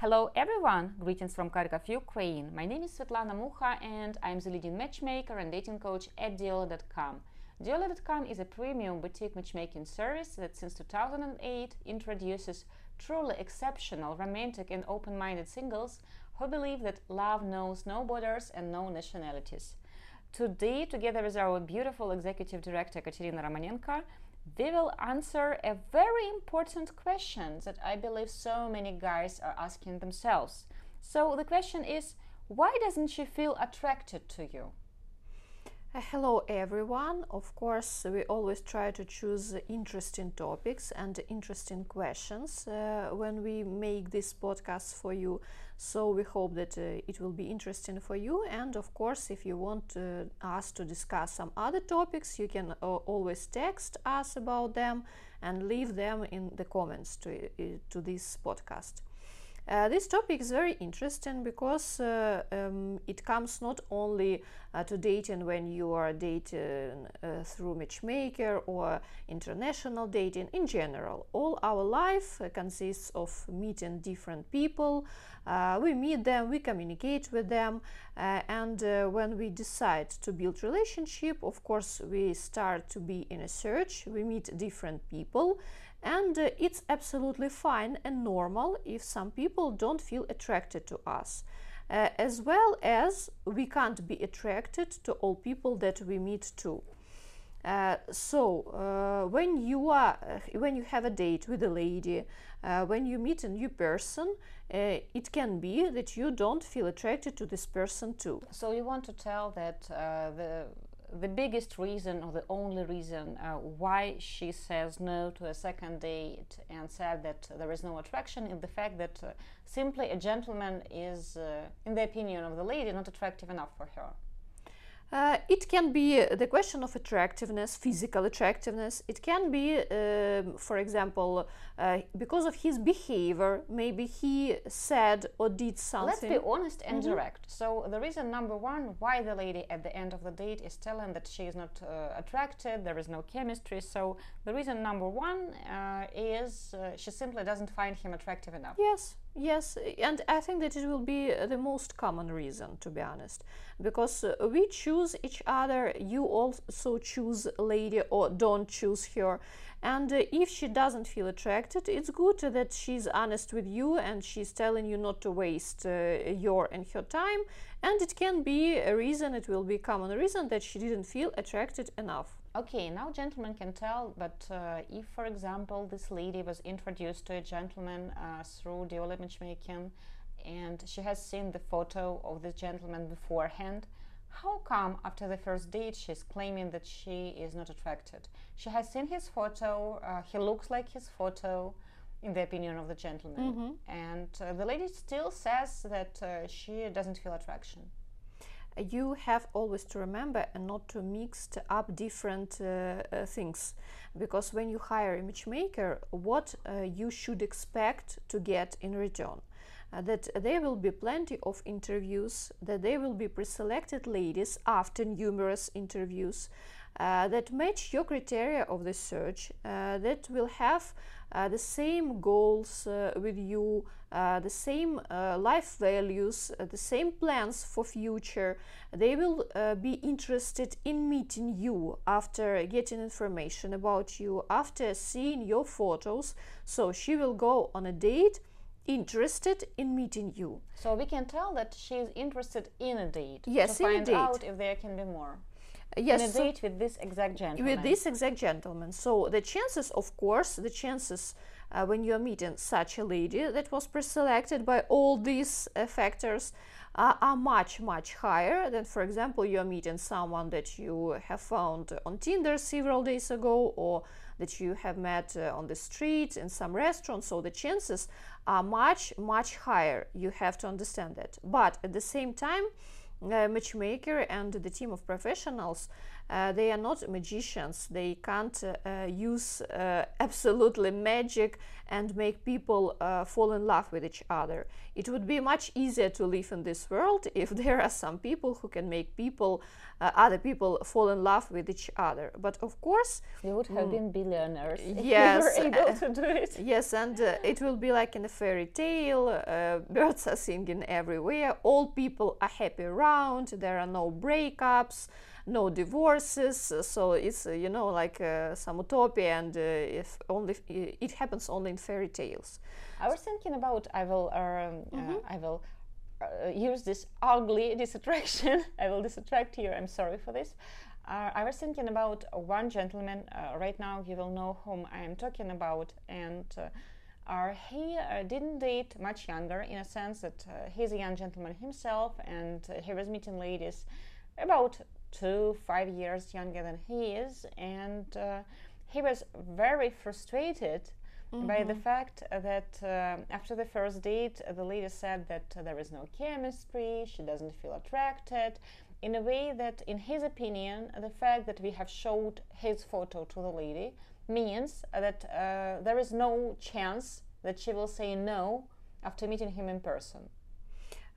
Hello everyone! Greetings from Kharkov, Ukraine. My name is Svetlana Mukha and I'm the leading matchmaker and dating coach at Diola.com. Diola.com is a premium boutique matchmaking service that since 2008 introduces truly exceptional, romantic and open-minded singles who believe that love knows no borders and no nationalities. Today, together with our beautiful executive director Katerina Romanenko, we will answer a very important question that I believe so many guys are asking themselves. So the question is why doesn't she feel attracted to you? Hello everyone. Of course, we always try to choose interesting topics and interesting questions uh, when we make this podcast for you. So we hope that uh, it will be interesting for you. And of course, if you want uh, us to discuss some other topics, you can uh, always text us about them and leave them in the comments to, uh, to this podcast. Uh, this topic is very interesting because uh, um, it comes not only uh, to dating when you are dating uh, through matchmaker or international dating in general. All our life uh, consists of meeting different people. We meet them, we communicate with them, and when we decide to build relationship, of course, we start to be in a search. We meet different people and uh, it's absolutely fine and normal if some people don't feel attracted to us. Uh, as well as we can't be attracted to all people that we meet too. Uh, so uh, when you are uh, when you have a date with a lady uh, when you meet a new person it can be that you don't feel attracted to this person too so you want to tell that the the biggest reason or the only reason uh, why she says no to a second date and said that there is no attraction is the fact that uh, simply a gentleman is, uh, in the opinion of the lady, not attractive enough for her. Uh, it can be the question of attractiveness, physical attractiveness. It can be, uh, for example, uh, because of his behavior. Maybe he said or did something. Let's be honest and mm-hmm. direct. So the reason number one why the lady at the end of the date is telling that she is not uh, attracted, there is no chemistry. So the reason number one uh, is uh, she simply doesn't find him attractive enough. Yes, Yes, and I think that it will be the most common reason, to be honest, because uh, we choose each other. You also choose lady or don't choose her, and uh, if she doesn't feel attracted, it's good that she's honest with you and she's telling you not to waste uh, your and her time. And it can be a reason, it will be common reason that she didn't feel attracted enough. Okay, now gentlemen can tell, but uh, if, for example, this lady was introduced to a gentleman uh, through the matchmaking and she has seen the photo of this gentleman beforehand, how come after the first date she's claiming that she is not attracted? She has seen his photo, uh, he looks like his photo, in the opinion of the gentleman, mm-hmm. and uh, the lady still says that uh, she doesn't feel attraction you have always to remember and not to mix up different uh, uh, things. Because when you hire matchmaker what uh, you should expect to get in return uh, that there will be plenty of interviews, that there will be pre-selected ladies after numerous interviews uh, that match your criteria of the search, uh, that will have uh, the same goals uh, with you, uh, the same life values, the same plans for future. They will be interested in meeting you after getting information about you, after seeing your photos. So she will go on a date interested in meeting you. So we can tell that she is interested in a date. Yes, to find out if there can be more. Yes, in a date with this exact gentleman. With this exact gentleman. So the chances, of course, the chances uh, when you are meeting such a lady that was pre-selected by all these uh, factors uh, are much much higher than for example you're meeting someone that you have found on tinder several days ago or that you have met uh, on the street in some restaurant so the chances are much much higher you have to understand that but at the same time Э, matchmaker and the team of professionals uh, they are not magicians. They can't uh, use uh, absolutely magic and make people uh, fall in love with each other. It would be much easier to live in this world if there are some people who can make people, uh, other people, fall in love with each other. But of course, we would have mm, been billionaires if yes, we were able to do it. Yes, and it will be like in a fairy tale. birds are singing everywhere. All people are happy around. There are no breakups no divorces so it's uh, you know like uh, some utopia and uh, if only it happens only in fairy tales i was thinking about i will um, mm-hmm. i will use this ugly disattraction i will disattract you i'm sorry for this uh, I was thinking about one gentleman. Uh, right now, you will know whom I am talking about, and uh, he didn't date much younger in a sense that he's a young gentleman himself, and he was meeting ladies about two, five years younger than he is, and uh, he was very frustrated mm-hmm. by the mm-hmm. fact that uh, after the first date, the lady said that uh, there is no chemistry, she doesn't feel attracted. In a way that, in his opinion, the fact that we have showed his photo to the lady means that uh, there is no chance that she will say no after meeting him in person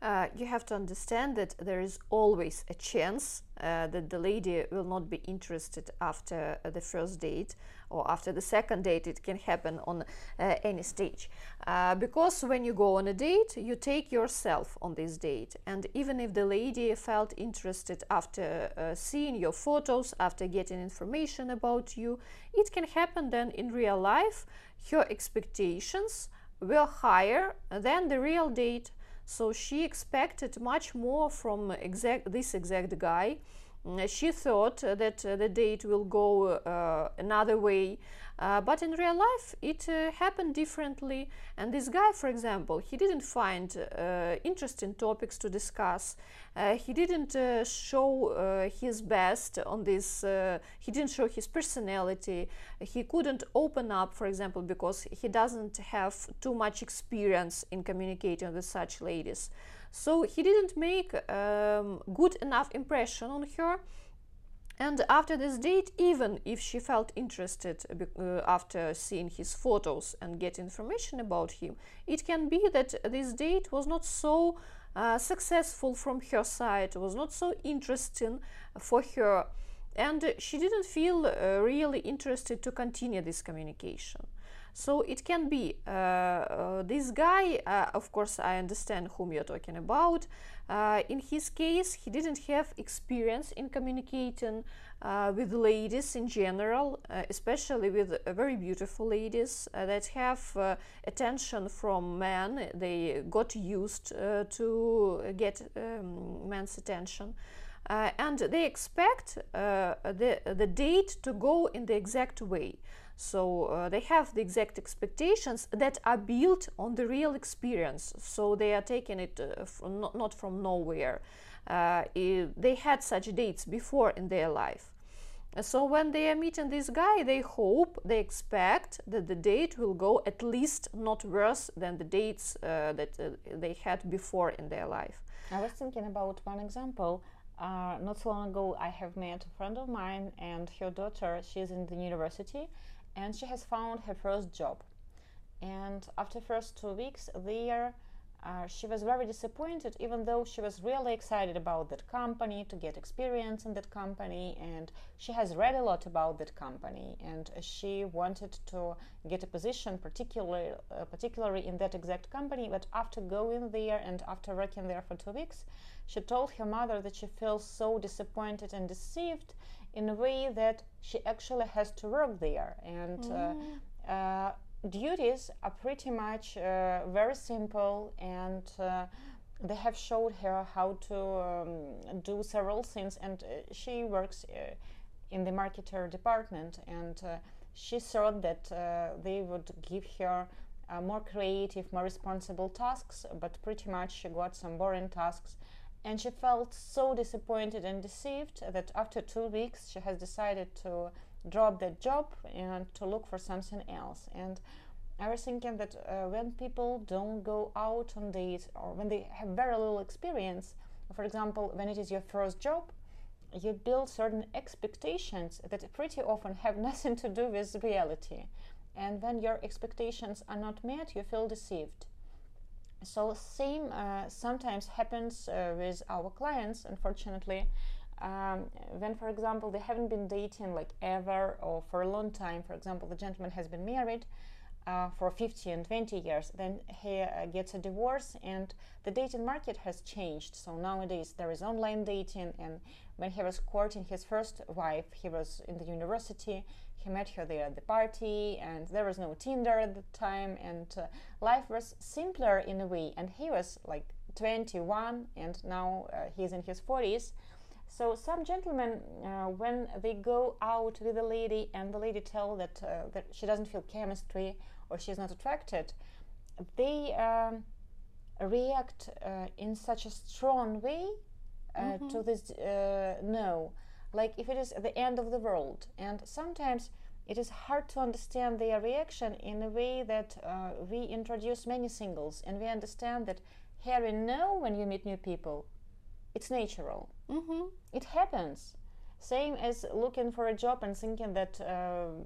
uh, you have to understand that there is always a chance uh, that the lady will not be interested after uh, the first date or after the second date. It can happen on uh, any stage. Uh, because when you go on a date, you take yourself on this date. And even if the lady felt interested after seeing your photos, after getting information about you, it can happen then in real life. Her expectations were higher than the real date so she expected much more from exact, this exact guy. Mm, she thought that uh, the date will go uh, another way, uh, but in real life it happened differently. And this guy, for example, he didn't find interesting topics to discuss. He didn't show his best on this. he didn't show his personality. He couldn't open up, for example, because he doesn't have too much experience in communicating with such ladies. So he didn't make um, good enough impression on her. And after this date, even if she felt interested uh, after seeing his photos and get information about him, it can be that this date was not so uh, successful from her side, was not so interesting for her, and she didn't feel uh, really interested to continue this communication. So it can be uh, uh, this guy, uh, of course, I understand whom you're talking about. in his case, he didn't have experience in communicating with ladies in general, especially with very beautiful ladies that have attention from men. They got used to get um, men's attention. Uh, and they expect uh, the, the date to go in the exact way. So uh, they have the exact expectations that are built on the real experience. So they are taking it uh, from, not, from nowhere. Uh, they had such dates before in their life. So when they are meeting this guy, they hope, they expect that the date will go at least not worse than the dates uh, that uh, they had before in their life. I was thinking about one example. Uh, not so long ago, I have met a friend of mine and her daughter. She's in the university, and she has found her first job. And after first two weeks there, uh, she was very disappointed, even though she was really excited about that company to get experience in that company, and she has read a lot about that company, and she wanted to get a position, particularly uh, particularly in that exact company. But after going there and after working there for two weeks, she told her mother that she feels so disappointed and deceived in a way that she actually has to work there. And uh, mm. uh, duties are pretty much uh, very simple and uh, they have showed her how to um, do several things. And uh, she works uh, in the marketer department. And she thought that they would give her more creative more responsible tasks. But pretty much she got some boring tasks and she felt so disappointed and deceived that after two weeks she has decided to drop that job and to look for something else and i was thinking that uh, when people don't go out on dates or when they have very little experience for example when it is your first job you build certain expectations that pretty often have nothing to do with reality. And when your expectations are not met, you feel deceived. So, same uh, sometimes happens uh, with our clients, unfortunately. Um, when, for example, they haven't been dating like ever or for a long time, for example, the gentleman has been married, uh, for 50 and 20 years. Then he uh, gets a divorce, and the dating market has changed. So nowadays there is online dating, and when he was courting his first wife, he was in the university. He met her there at the party, and there was no Tinder at the time, and uh, life was simpler in a way. And he was like 21, and now uh, he's in his 40s. So some gentlemen, uh, when they go out with a lady and the lady tell that uh, that she doesn't feel chemistry or she's not attracted, they um, react uh, in such a strong way uh, mm-hmm. to this uh, no, like if it is the end of the world. And sometimes it is hard to understand their reaction in a way that uh, we introduce many singles and we understand that hearing no when you meet new people, it's natural. Mm-hmm. It happens. Same as looking for a job and thinking that uh,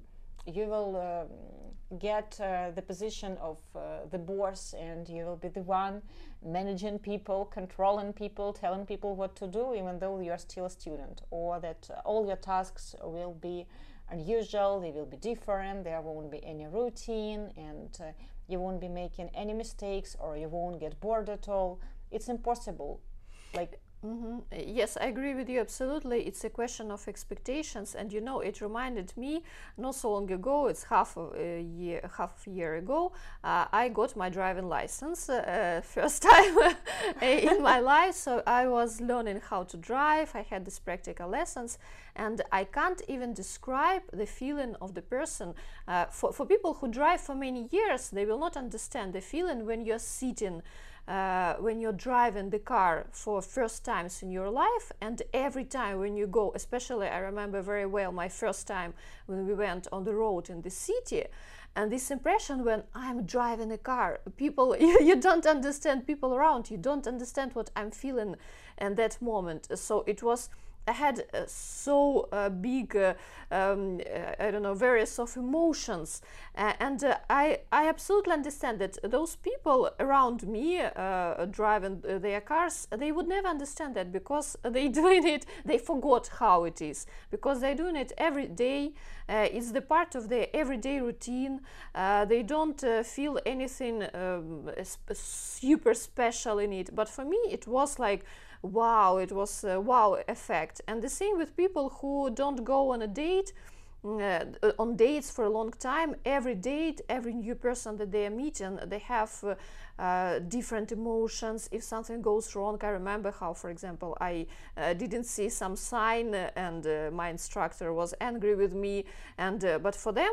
you will um, get uh, the position of uh, the boss and you will be the one managing people, controlling people, telling people what to do, even though you are still a student, or that uh, all your tasks will be unusual, they will be different, there won't be any routine, and uh, you won't be making any mistakes, or you won't get bored at all. It's impossible. Like Mm-hmm. Yes, I agree with you absolutely. It's a question of expectations, and you know, it reminded me not so long ago. It's half a year, half a year ago. Uh, I got my driving license uh, first time in my life. So I was learning how to drive. I had these practical lessons, and I can't even describe the feeling of the person. Uh, for for people who drive for many years, they will not understand the feeling when you're sitting uh, when you're driving the car for first times in your life and every time when you go especially i remember very well my first time when we went on the road in the city and this impression when i'm driving a car people you, you don't understand people around you don't understand what i'm feeling in that moment. So it was had uh, so uh, big, uh, um, I don't know, various of emotions, and I I absolutely understand that those people around me driving their cars, they would never understand that because they doing it, they forgot how it is because they're doing it every day. it's the part of their everyday routine. they don't feel anything um, super special in it. But for me, it was like wow, it was a wow effect. And the same with people who don't go on a date. Uh, on dates for a long time every date every new person that they are meeting they have uh, uh, different emotions if something goes wrong i remember how for example i uh, didn't see some sign and uh, my instructor was angry with me and uh, but for them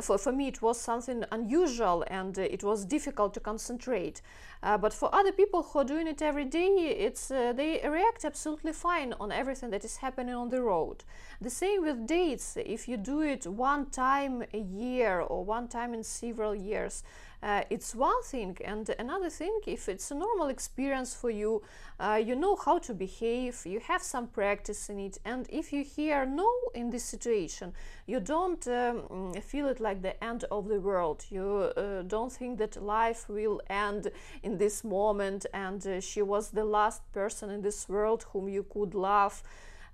for, for me it was something unusual and uh, it was difficult to concentrate. Uh, but for other people who are doing it every day it's uh, they react absolutely fine on everything that is happening on the road. The same with dates. If you do it one time a year or one time in several years uh, it's one thing and another thing if it's a normal experience for you uh, you know how to behave you have some practice in it and if you hear no in this situation you don't um, feel it like the end of the world. You uh, don't think that life will end in this moment and uh, she was the last person in this world whom you could love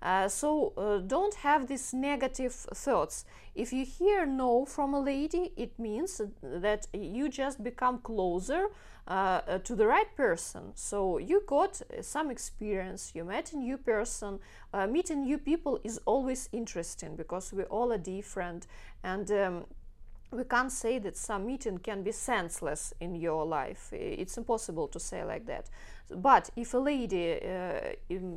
uh, so uh, don't have these negative thoughts. If you hear no from a lady, it means that you just become closer uh, uh to the right person. So you got some experience, you met a new person. Uh, meeting new people is always interesting because we all are different and um, we can't say that some meeting can be senseless in your life. It's impossible to say like that. But if a lady uh,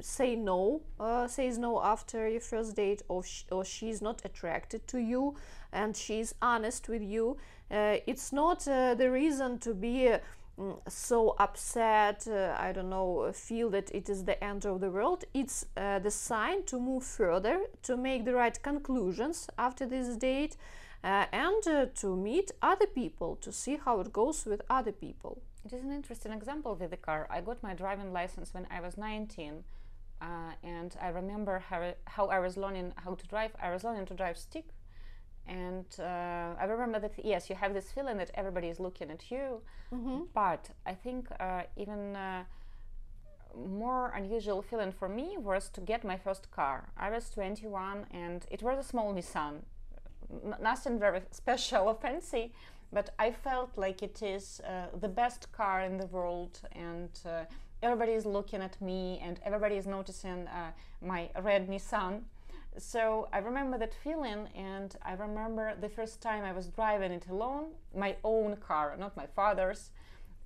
say no, uh, says no after your first date, or or she's not attracted to you, and she's honest with you, uh, it's not uh, the reason to be. Mm, so upset, uh, I don't know, feel that it is the end of the world. It's uh, the sign to move further, to make the right conclusions after this date, and to meet other people to see how it goes with other people. It is an interesting example with the car. I got my driving license when I was 19. Uh, and I remember how, how I was learning how to drive. I was learning to drive stick, and uh, I remember that yes, you have this feeling that everybody is looking at you, Mm-hmm. but I think uh, even uh, more unusual feeling for me was to get my first car. I was 21 and it was a small Nissan, N- nothing very special or fancy, but I felt like it is uh, the best car in the world and uh, everybody is looking at me and everybody is noticing uh, my red Nissan. So I remember that feeling, and I remember the first time I was driving it alone, my own car, not my father's.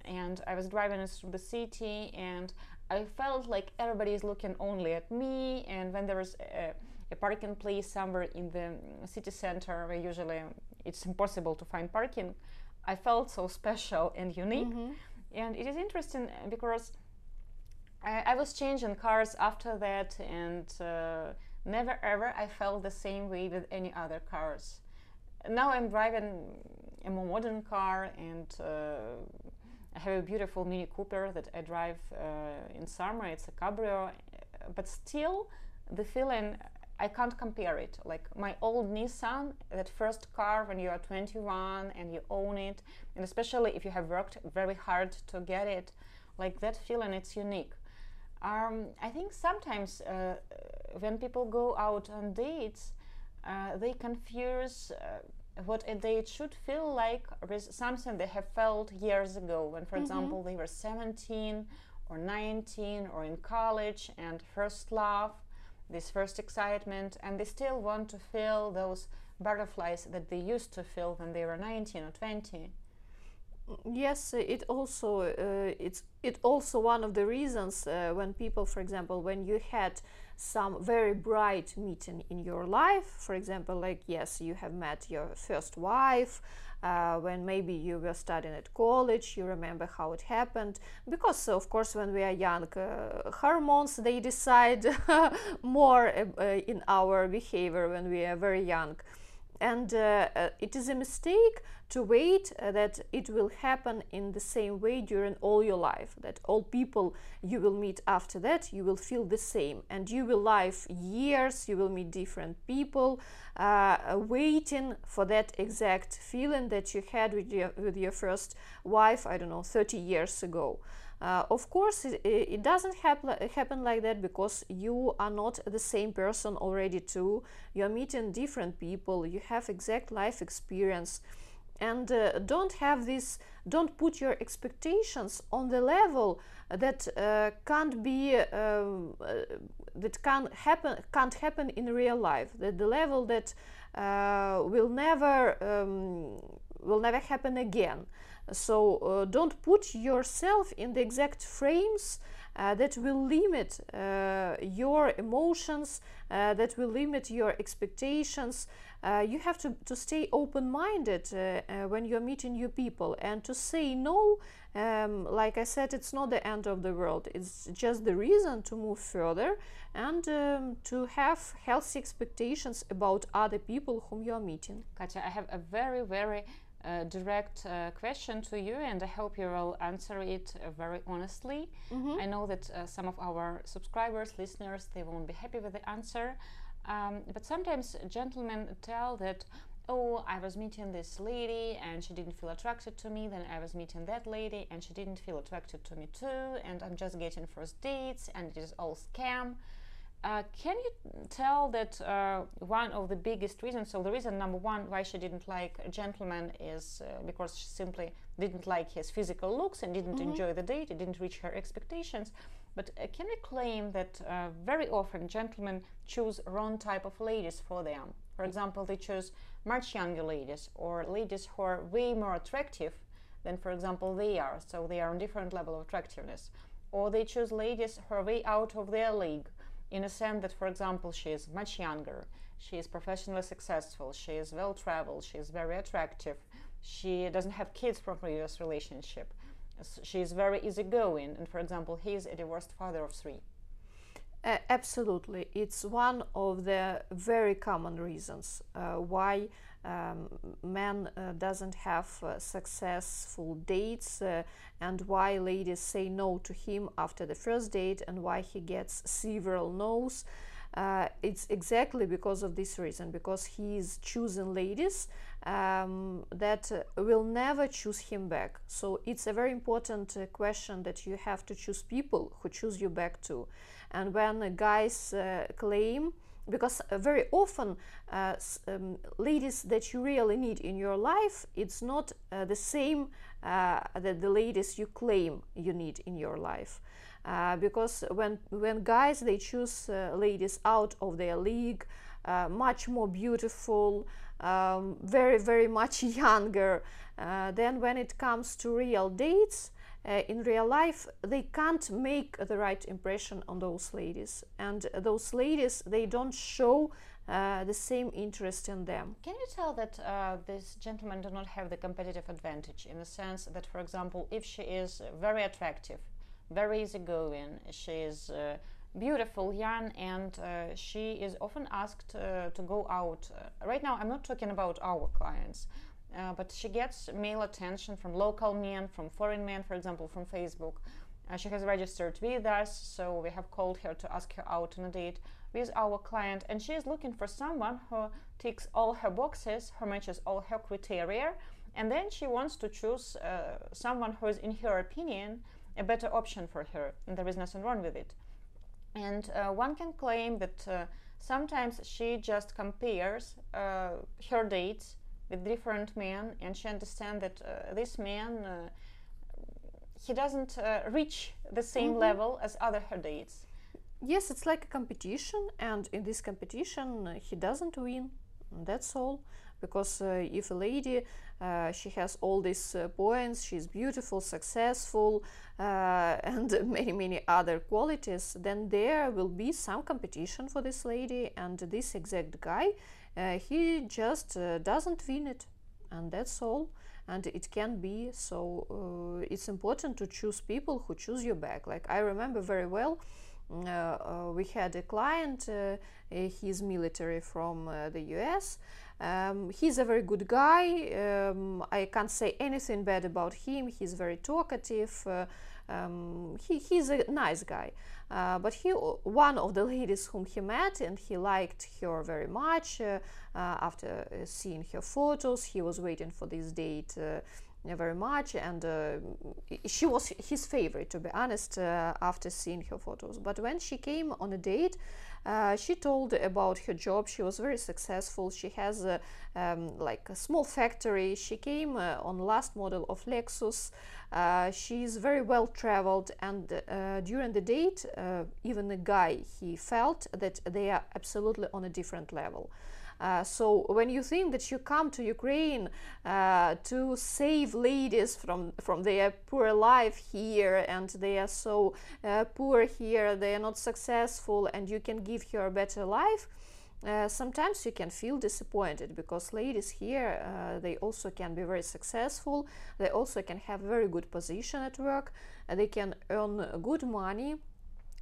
And I was driving it through the city, and I felt like everybody is looking only at me. And when there was a, parking place somewhere in the city center, where usually it's impossible to find parking, I felt so special and unique. Mm-hmm. And it is interesting because I, I was changing cars after that, and uh, never ever I felt the same way with any other cars. Now I'm driving a more modern car, and uh, I have a beautiful Mini Cooper that I drive uh, in summer. It's a Cabrio, but still the feeling I can't compare it. Like my old Nissan, that first car when you are 21 and you own it, and especially if you have worked very hard to get it, like that feeling, it's unique. Um, I think sometimes uh, when people go out on dates, uh, they confuse uh, what a date should feel like with something they have felt years ago. When, for Mhm. example, they were 17 or 19 or in college and first love, this first excitement, and they still want to feel those butterflies that they used to feel when they were 19 or 20. Yes, it also uh, it's it also one of the reasons uh, when people, for example, when you had some very bright meeting in your life, for example, like yes, you have met your first wife. Uh, when maybe you were studying at college, you remember how it happened. Because, of course, when we are young, uh, hormones they decide more uh, in our behavior when we are very young and uh, uh, it is a mistake to wait uh, that it will happen in the same way during all your life that all people you will meet after that you will feel the same. And you will live years you will meet different people uh, waiting for that exact feeling that you had with your, with your first wife i don't know 30 years ago uh, of course, it, it doesn't happen, happen like that because you are not the same person already too. You're meeting different people, you have exact life experience. And uh, don't have this, don't put your expectations on the level that uh, can't be, um, uh, that can't happen, can't happen in real life. That the level that uh, will never, um, will never happen again. So uh, don't put yourself in the exact frames uh, that will limit uh, your emotions, uh, that will limit your expectations. Uh, you have to, to stay open minded uh, when you're meeting new people and to say no. Um, like I said, it's not the end of the world, it's just the reason to move further and um, to have healthy expectations about other people whom you're meeting. Katya, I have a very, very uh, direct uh, question to you, and I hope you will answer it uh, very honestly. Mhm. I know that uh, some of our subscribers, listeners, they won't be happy with the answer. Um, but sometimes gentlemen tell that, oh, I was meeting this lady and she didn't feel attracted to me. Then I was meeting that lady and she didn't feel attracted to me too. And I'm just getting first dates and it is all scam. Uh, can you tell that uh, one of the biggest reasons, so the reason number one why she didn't like a gentleman is uh, because she simply didn't like his physical looks and didn't Mhm. enjoy the date, it didn't reach her expectations. But uh, can we claim that uh, very often gentlemen choose wrong type of ladies for them? For example, they choose much younger ladies or ladies who are way more attractive than, for example, they are. So they are on different level of attractiveness. Or they choose ladies who are way out of their league in a sense that, for example, she is much younger, she is professionally successful, she is well traveled, she is very attractive, she doesn't have kids from previous relationship, she is very easygoing, and for example, he is a divorced father of three. Uh, absolutely. It's one of the very common reasons uh, why um, man uh, doesn't have uh, successful dates uh, and why ladies say no to him after the first date and why he gets several no's. Uh, it's exactly because of this reason because he is choosing ladies um, that uh, will never choose him back so it's a very important uh, question that you have to choose people who choose you back too and when guys claim because uh, very often uh, um, ladies that you really need in your life it's not uh, the same uh, that the ladies you claim you need in your life. Uh, because when when guys they choose uh, ladies out of their league much more beautiful um, very very much younger then when it comes to real dates uh, in real life they can't make the right impression on those ladies and those ladies they don't show uh, the same interest in them. Can you tell that uh, this gentleman do not have the competitive advantage in the sense that, for example, if she is very attractive, very easygoing, she is uh, beautiful, young, and uh, she is often asked uh, to go out. right now, I'm not talking about our clients. Uh, but she gets male attention from local men, from foreign men, for example, from Facebook. Uh, she has registered with us, so we have called her to ask her out on a date with our client, and she is looking for someone who ticks all her boxes, who matches all her criteria, and then she wants to choose uh, someone who is, in her opinion, a better option for her, and there is nothing wrong with it. And uh, one can claim that uh, sometimes she just compares uh, her dates with different men and she understands that uh, this man uh, he doesn't uh, reach the same mm-hmm. level as other her dates yes it's like a competition and in this competition uh, he doesn't win. That's all. Because uh, if a lady uh, she has all these points she's beautiful successful and many many other qualities then there will be some competition for this lady and this exact guy he just uh, doesn't win it and that's all. And it can be so uh, it's important to choose people who choose you back. Like i remember very well uh, uh, we had a client uh, he's military from the us um, he's a very good guy. Um, i can't say anything bad about him. He's very talkative um, he, he's a nice guy. Uh, but he one of the ladies whom he met and he liked her very much uh, uh, after seeing her photos he was waiting for this date very much. And uh, she was his favorite to be honest uh, after seeing her photos. But when she came on a date uh, she told about her job. She was very successful. She has a, um, like a small factory. She came on last model of lexus. Uh, she's very well traveled, and uh, during the date, uh, even the guy he felt that they are absolutely on a different level. Uh, so when you think that you come to Ukraine uh, to save ladies from from their poor life here and they are so uh, poor here, they are not successful, and you can give her a better life, uh, sometimes you can feel disappointed because ladies here uh, they also can be very successful they also can have very good position at work uh, they can earn good money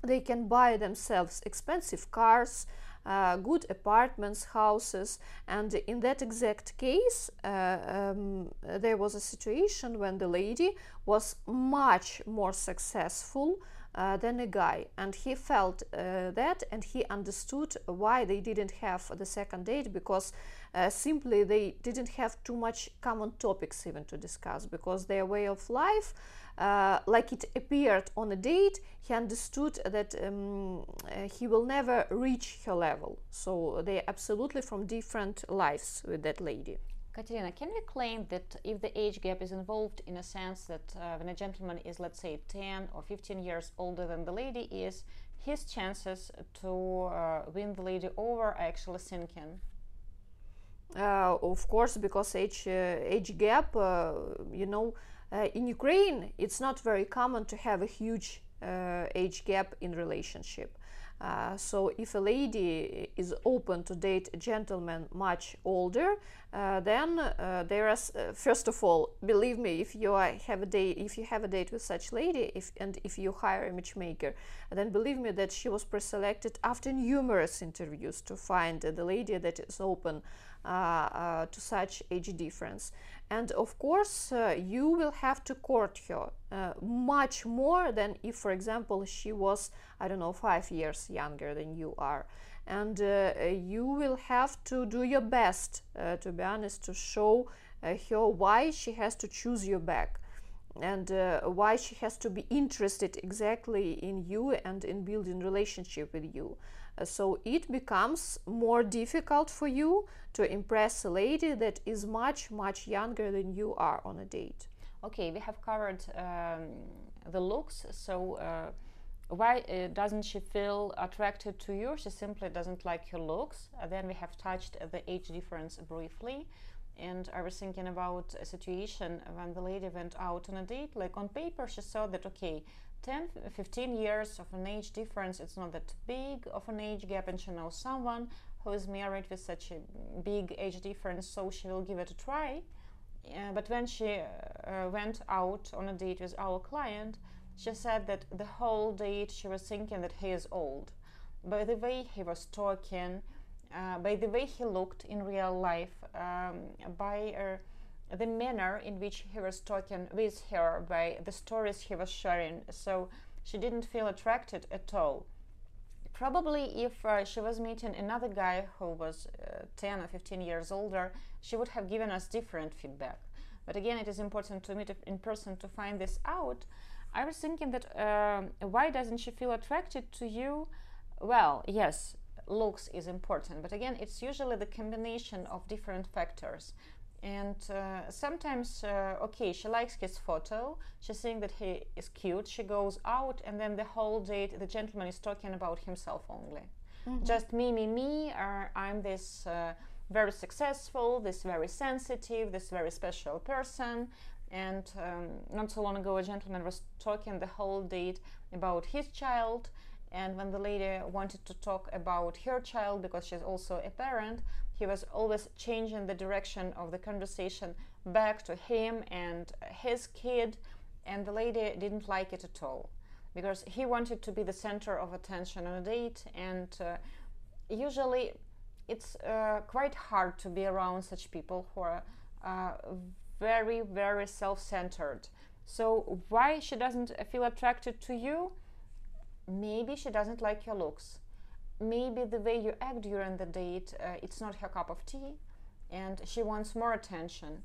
they can buy themselves expensive cars uh, good apartments houses and in that exact case uh, um, there was a situation when the lady was much more successful uh, than a guy and he felt uh, that and he understood why they didn't have the second date because uh, simply they didn't have too much common topics even to discuss because their way of life uh, like it appeared on a date he understood that um, uh, he will never reach her level so they're absolutely from different lives with that lady Katerina, can we claim that if the age gap is involved in a sense that uh, when a gentleman is, let's say, 10 or 15 years older than the lady is, his chances to uh, win the lady over are actually sinking? Uh, of course, because age uh, age gap, uh, you know, in Ukraine, it's not very common to have a huge age gap in relationship. Uh, so if a lady is open to date a gentleman much older, uh, then uh, there is uh, first of all, believe me, if you have a date, if you have a date with such lady, if and if you hire a matchmaker, then believe me that she was preselected after numerous interviews to find the lady that is open uh, uh, to such age difference and of course uh, you will have to court her uh, much more than if for example she was i don't know five years younger than you are. And uh, you will have to do your best uh, to be honest to show uh, her why she has to choose you back and uh, why she has to be interested exactly in you and in building relationship with you so it becomes more difficult for you to impress a lady that is much, much younger than you are on a date. Okay, we have covered um, the looks. So, uh, why uh, doesn't she feel attracted to you? She simply doesn't like your looks. Uh, then we have touched the age difference briefly. And I was thinking about a situation when the lady went out on a date. Like on paper, she saw that, okay, 10 15 years of an age difference it's not that big of an age gap and she knows someone who is married with such a big age difference so she will give it a try. Uh, but when she uh, went out on a date with our client she said that the whole date she was thinking that he is old. By the way he was talking uh, by the way he looked in real life um, by uh, the manner in which he was talking with her, by the stories he was sharing. So she didn't feel attracted at all. Probably, if uh, she was meeting another guy who was uh, 10 or 15 years older, she would have given us different feedback. But again, it is important to meet in person to find this out. I was thinking that uh, why doesn't she feel attracted to you? Well, yes, looks is important, but again, it's usually the combination of different factors and uh, sometimes uh, okay she likes his photo. She's saying that he is cute. She goes out and then the whole date the gentleman is talking about himself only. Mm-hmm. just me me me uh, i'm this uh, very successful this very sensitive this very special person. And um, not so long ago a gentleman was talking the whole date about his child. And when the lady wanted to talk about her child because she's also a parent he was always changing the direction of the conversation back to him and his kid and the lady didn't like it at all because he wanted to be the center of attention on a date and uh, usually it's uh, quite hard to be around such people who are uh, very very self-centered. So why she doesn't feel attracted to you? Maybe she doesn't like your looks maybe the way you act during the date uh, it's not her cup of tea and she wants more attention.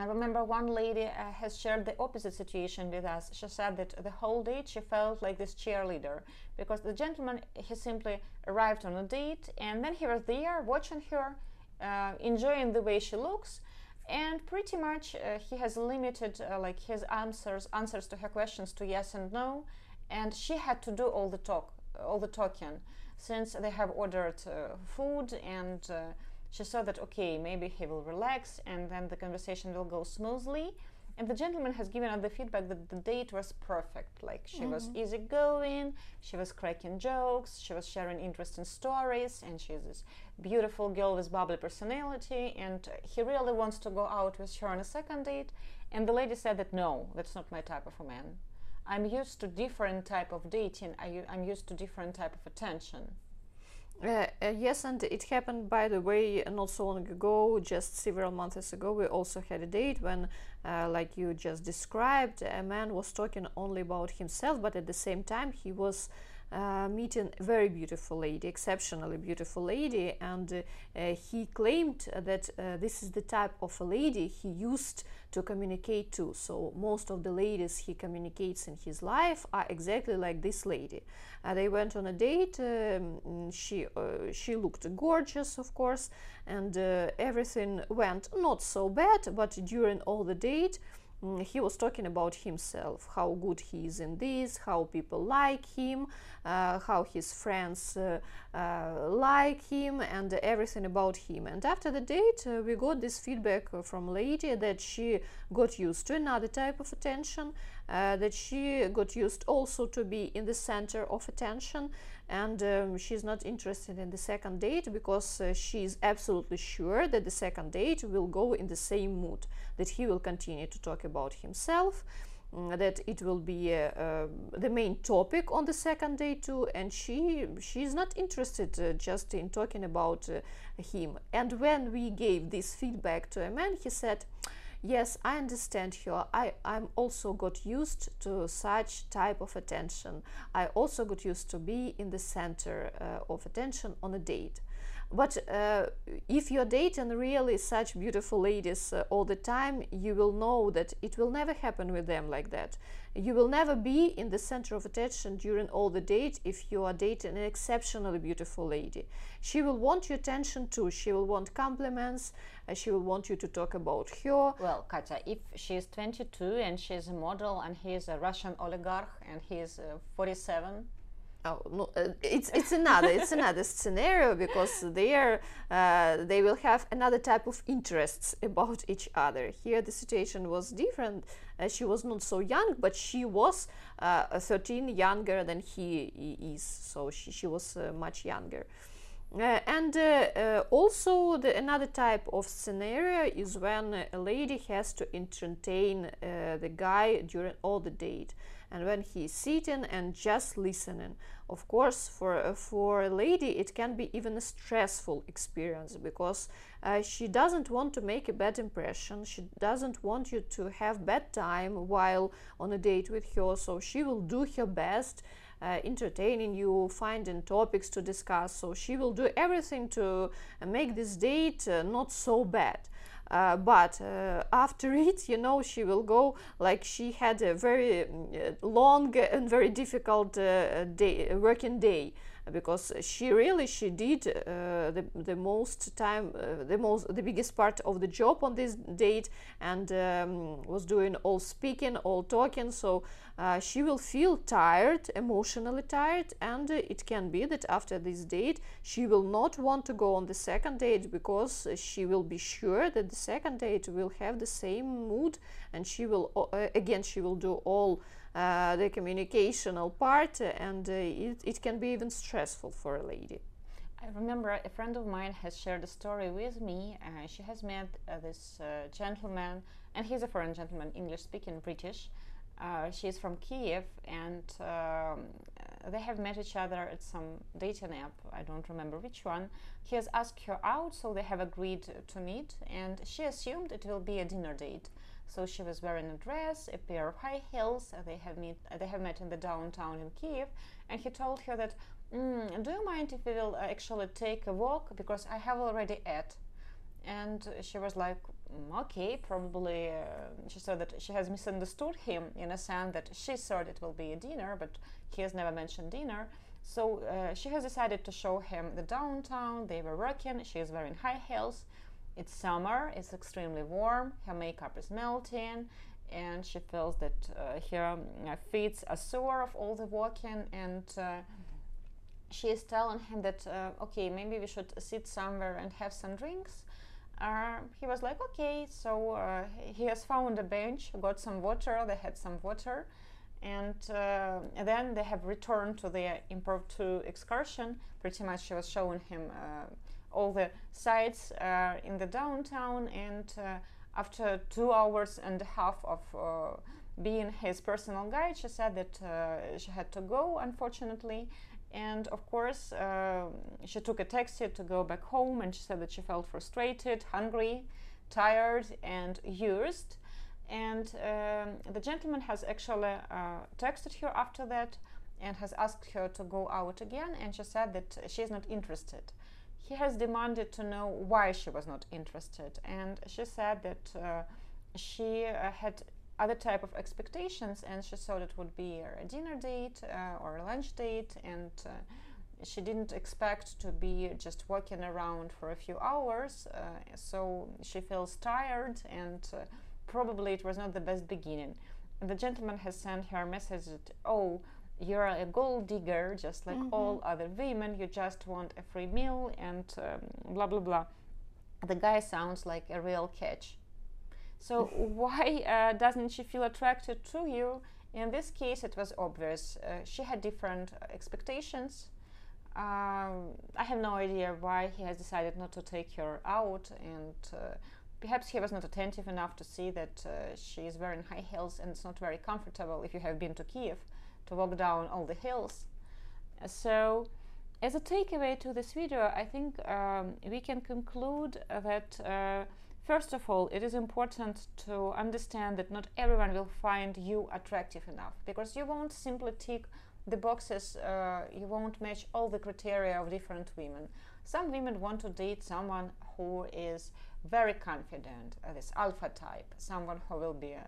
I remember one lady uh, has shared the opposite situation with us. She said that the whole date she felt like this cheerleader because the gentleman he simply arrived on a date and then he was there watching her uh, enjoying the way she looks and pretty much uh, he has limited uh, like his answers answers to her questions to yes and no and she had to do all the talk all the talking since they have ordered uh, food and uh, she saw that okay maybe he will relax and then the conversation will go smoothly. And the gentleman has given us the feedback that the date was perfect. Like she mm-hmm. was easygoing she was cracking jokes she was sharing interesting stories and she's this beautiful girl with bubbly personality and he really wants to go out with her on a second date. And the lady said that no that's not my type of a man I'm used to different type of dating. I, am used to different type of attention. Uh, uh, yes, and it happened, by the way, not so long ago, just several months ago. We also had a date when, uh, like you just described, a man was talking only about himself, but at the same time, he was uh, meeting a very beautiful lady, exceptionally beautiful lady, and uh, he claimed that uh, this is the type of a lady he used to communicate to. So most of the ladies he communicates in his life are exactly like this lady. Uh, they went on a date. Um, she she looked gorgeous, of course, and everything went not so bad. But during all the date, he was talking about himself, how good he is in this, how people like him, uh, how his friends uh, uh, like him, and everything about him. And after the date, uh, we got this feedback from lady that she got used to another type of attention, uh, that she got used also to be in the center of attention and um, she's not interested in the second date because uh, she's absolutely sure that the second date will go in the same mood that he will continue to talk about himself mm, that it will be uh, uh, the main topic on the second day too and she she's not interested uh, just in talking about uh, him. And when we gave this feedback to a man he said yes i understand her i i'm also got used to such type of attention. I also got used to be in the center uh, of attention on a date but uh, if you're dating really such beautiful ladies uh, all the time, you will know that it will never happen with them like that. You will never be in the center of attention during all the date if you are dating an exceptionally beautiful lady. She will want your attention too. She will want compliments. Uh, she will want you to talk about her. Well, Katya, if she's 22 and she's a model and he's a Russian oligarch and he's uh, 47, Oh, no, uh, it's it's another it's another scenario because there uh, they will have another type of interests about each other. Here the situation was different. Uh, she was not so young, but she was uh, 13 younger than he is, so she she was uh, much younger. Uh, and also the another type of scenario is when a lady has to entertain the guy during all the date. And when he's sitting and just listening of course for uh, for a lady it can be even a stressful experience because uh, she doesn't want to make a bad impression. She doesn't want you to have bad time while on a date with her. So she will do her best uh, entertaining you, finding topics to discuss. So she will do everything to uh, make this date uh, not so bad. Uh, but uh, after it, you know, she will go like she had a very uh, long and very difficult day, working day because she really she did uh, the, the most time uh, the most the biggest part of the job on this date and um, was doing all speaking all talking. So uh, she will feel tired emotionally tired and it can be that after this date she will not want to go on the second date because she will be sure that the second date will have the same mood and she will uh, again she will do all uh, the communicational part, and uh, it, it can be even stressful for a lady. I remember a friend of mine has shared a story with me. Uh, she has met uh, this uh, gentleman, and he's a foreign gentleman, English speaking, British. Uh, she's from Kiev, and um, they have met each other at some dating app. I don't remember which one. He has asked her out, so they have agreed to meet, and she assumed it will be a dinner date. So she was wearing a dress, a pair of high heels. They have met. They have met in the downtown in Kiev, and he told her that, mm, "Do you mind if we will uh, actually take a walk because I have already ate?" And she was like, mm, "Okay, probably." Uh, she said that she has misunderstood him in a sense that she thought it will be a dinner, but he has never mentioned dinner. So uh, she has decided to show him the downtown. They were working. She is wearing high heels it's summer, it's extremely warm, her makeup is melting, and she feels that uh, her uh, feet are sore of all the walking, and uh, she is telling him that, uh, okay, maybe we should sit somewhere and have some drinks. Uh, he was like, okay, so uh, he has found a bench, got some water, they had some water, and then they have returned to their impromptu excursion. Pretty much, she was showing him all the sites uh, in the downtown and uh, after two hours and a half of uh, being his personal guide she said that she had to go unfortunately. And of course uh, she took a taxi to go back home and she said that she felt frustrated hungry tired and used. And um, the gentleman has actually uh, texted her after that and has asked her to go out again. And she said that she is not interested he has demanded to know why she was not interested, and she said that uh, she uh, had other type of expectations, and she thought it would be a dinner date uh, or a lunch date, and uh, she didn't expect to be just walking around for a few hours. Uh, so she feels tired, and uh, probably it was not the best beginning. The gentleman has sent her a message that, oh you're a gold digger just like mm-hmm. all other women you just want a free meal and um, blah blah blah the guy sounds like a real catch so why uh, doesn't she feel attracted to you In this case, it was obvious. Uh, she had different expectations. Um, I have no idea why he has decided not to take her out, and uh, perhaps he was not attentive enough to see that uh, she is wearing high heels and it's not very comfortable if you have been to Kiev to walk down all the hills. So, as a takeaway to this video, I think um, we can conclude that uh, first of all, it is important to understand that not everyone will find you attractive enough because you won't simply tick the boxes, uh, you won't match all the criteria of different women. Some women want to date someone who is very confident, uh, this alpha type, someone who will be uh,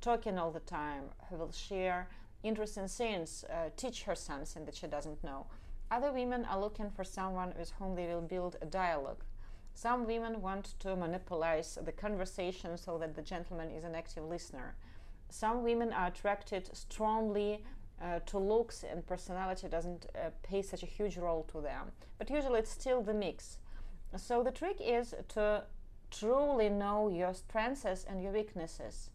talking all the time, who will share interesting things, uh, teach her something that she doesn't know. Other women are looking for someone with whom they will build a dialogue. Some women want to monopolize the conversation so that the gentleman is an active listener. Some women are attracted strongly uh, to looks and personality doesn't uh, play such a huge role to them. But usually it's still the mix. So the trick is to truly know your strengths and your weaknesses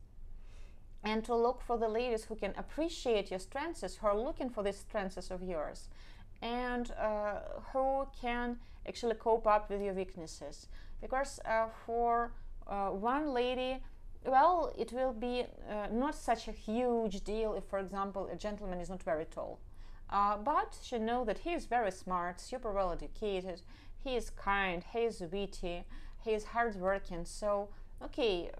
and to look for the ladies who can appreciate your strengths, who are looking for these strengths of yours, and uh, who can actually cope up with your weaknesses. Because uh, for uh, one lady, well, it will be uh, not such a huge deal if, for example, a gentleman is not very tall. Uh, but she know that he is very smart, super well educated, he is kind, he is witty, he is hardworking. So, okay,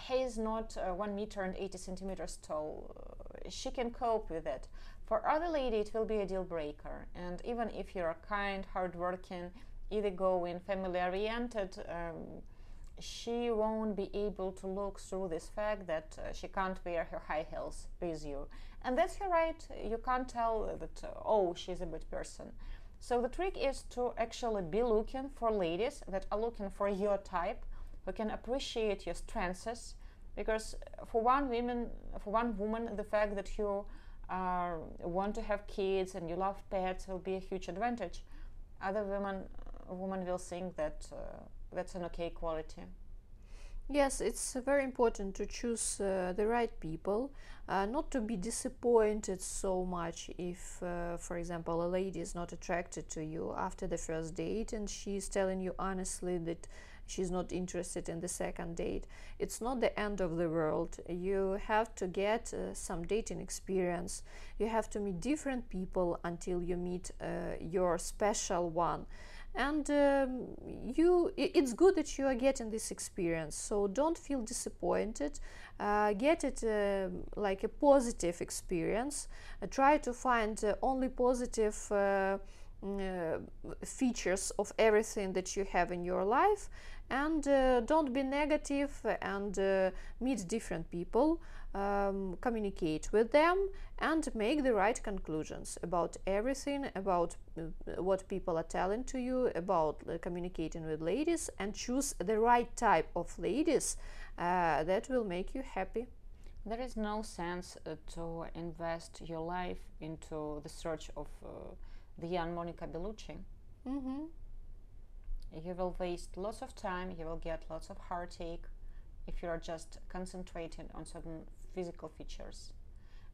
he is not uh, 1 meter and 80 centimeters tall. she can cope with it. For other lady, it will be a deal breaker. And even if you're kind, hardworking, easygoing, family oriented, um, she won't be able to look through this fact that uh, she can't wear her high heels with you. And that's her right. You can't tell that, uh, oh, she's a good person. So the trick is to actually be looking for ladies that are looking for your type, who can appreciate your strengths. Because for one woman, for one woman, the fact that you uh, want to have kids and you love pets will be a huge advantage. Other women, women will think that uh, that's an okay quality. Yes, it's very important to choose uh, the right people, uh, not to be disappointed so much if, uh, for example, a lady is not attracted to you after the first date and she's telling you honestly that she's not interested in the second date. It's not the end of the world. You have to get uh, some dating experience. You have to meet different people until you meet uh, your special one and um, you it's good that you are getting this experience so don't feel disappointed uh, get it uh, like a positive experience uh, try to find uh, only positive uh, uh, features of everything that you have in your life and don't be negative and meet different people um, communicate with them and make the right conclusions about everything about uh, what people are telling to you about uh, communicating with ladies and choose the right type of ladies uh, that will make you happy. There is no sense uh, to invest your life into the search of the young Monica Bellucci. Mm-hmm. You will waste lots of time, you will get lots of heartache if you are just concentrating on certain physical features.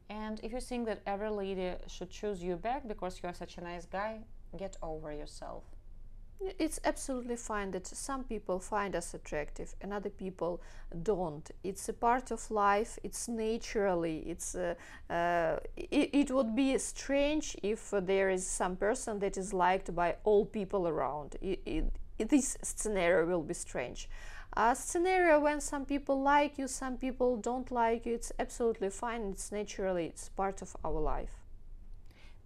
And if you think that every lady should choose you back because you are such a nice guy, get over yourself. It's absolutely fine that some people find us attractive and other people don't. It's a part of life. It's naturally. It's uh, uh, it, it, would be strange if there is some person that is liked by all people around. It, it, this scenario will be strange a scenario when some people like you, some people don't like you, it's absolutely fine, it's naturally, it's part of our life.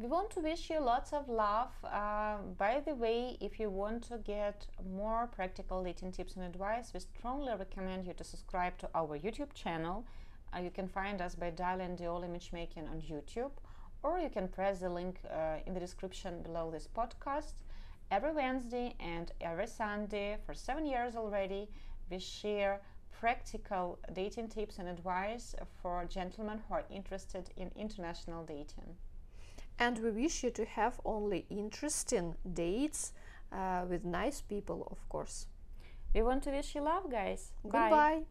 We want to wish you lots of love. Uh, by the way, if you want to get more practical dating tips and advice, we strongly recommend you to subscribe to our YouTube channel. Uh, you can find us by dialing Diola Matchmaking on YouTube, or you can press the link uh, in the description below this podcast. Every Wednesday and every Sunday for seven years already, we share practical dating tips and advice for gentlemen who are interested in international dating. And we wish you to have only interesting dates uh, with nice people, of course. We want to wish you love, guys. Goodbye. Bye.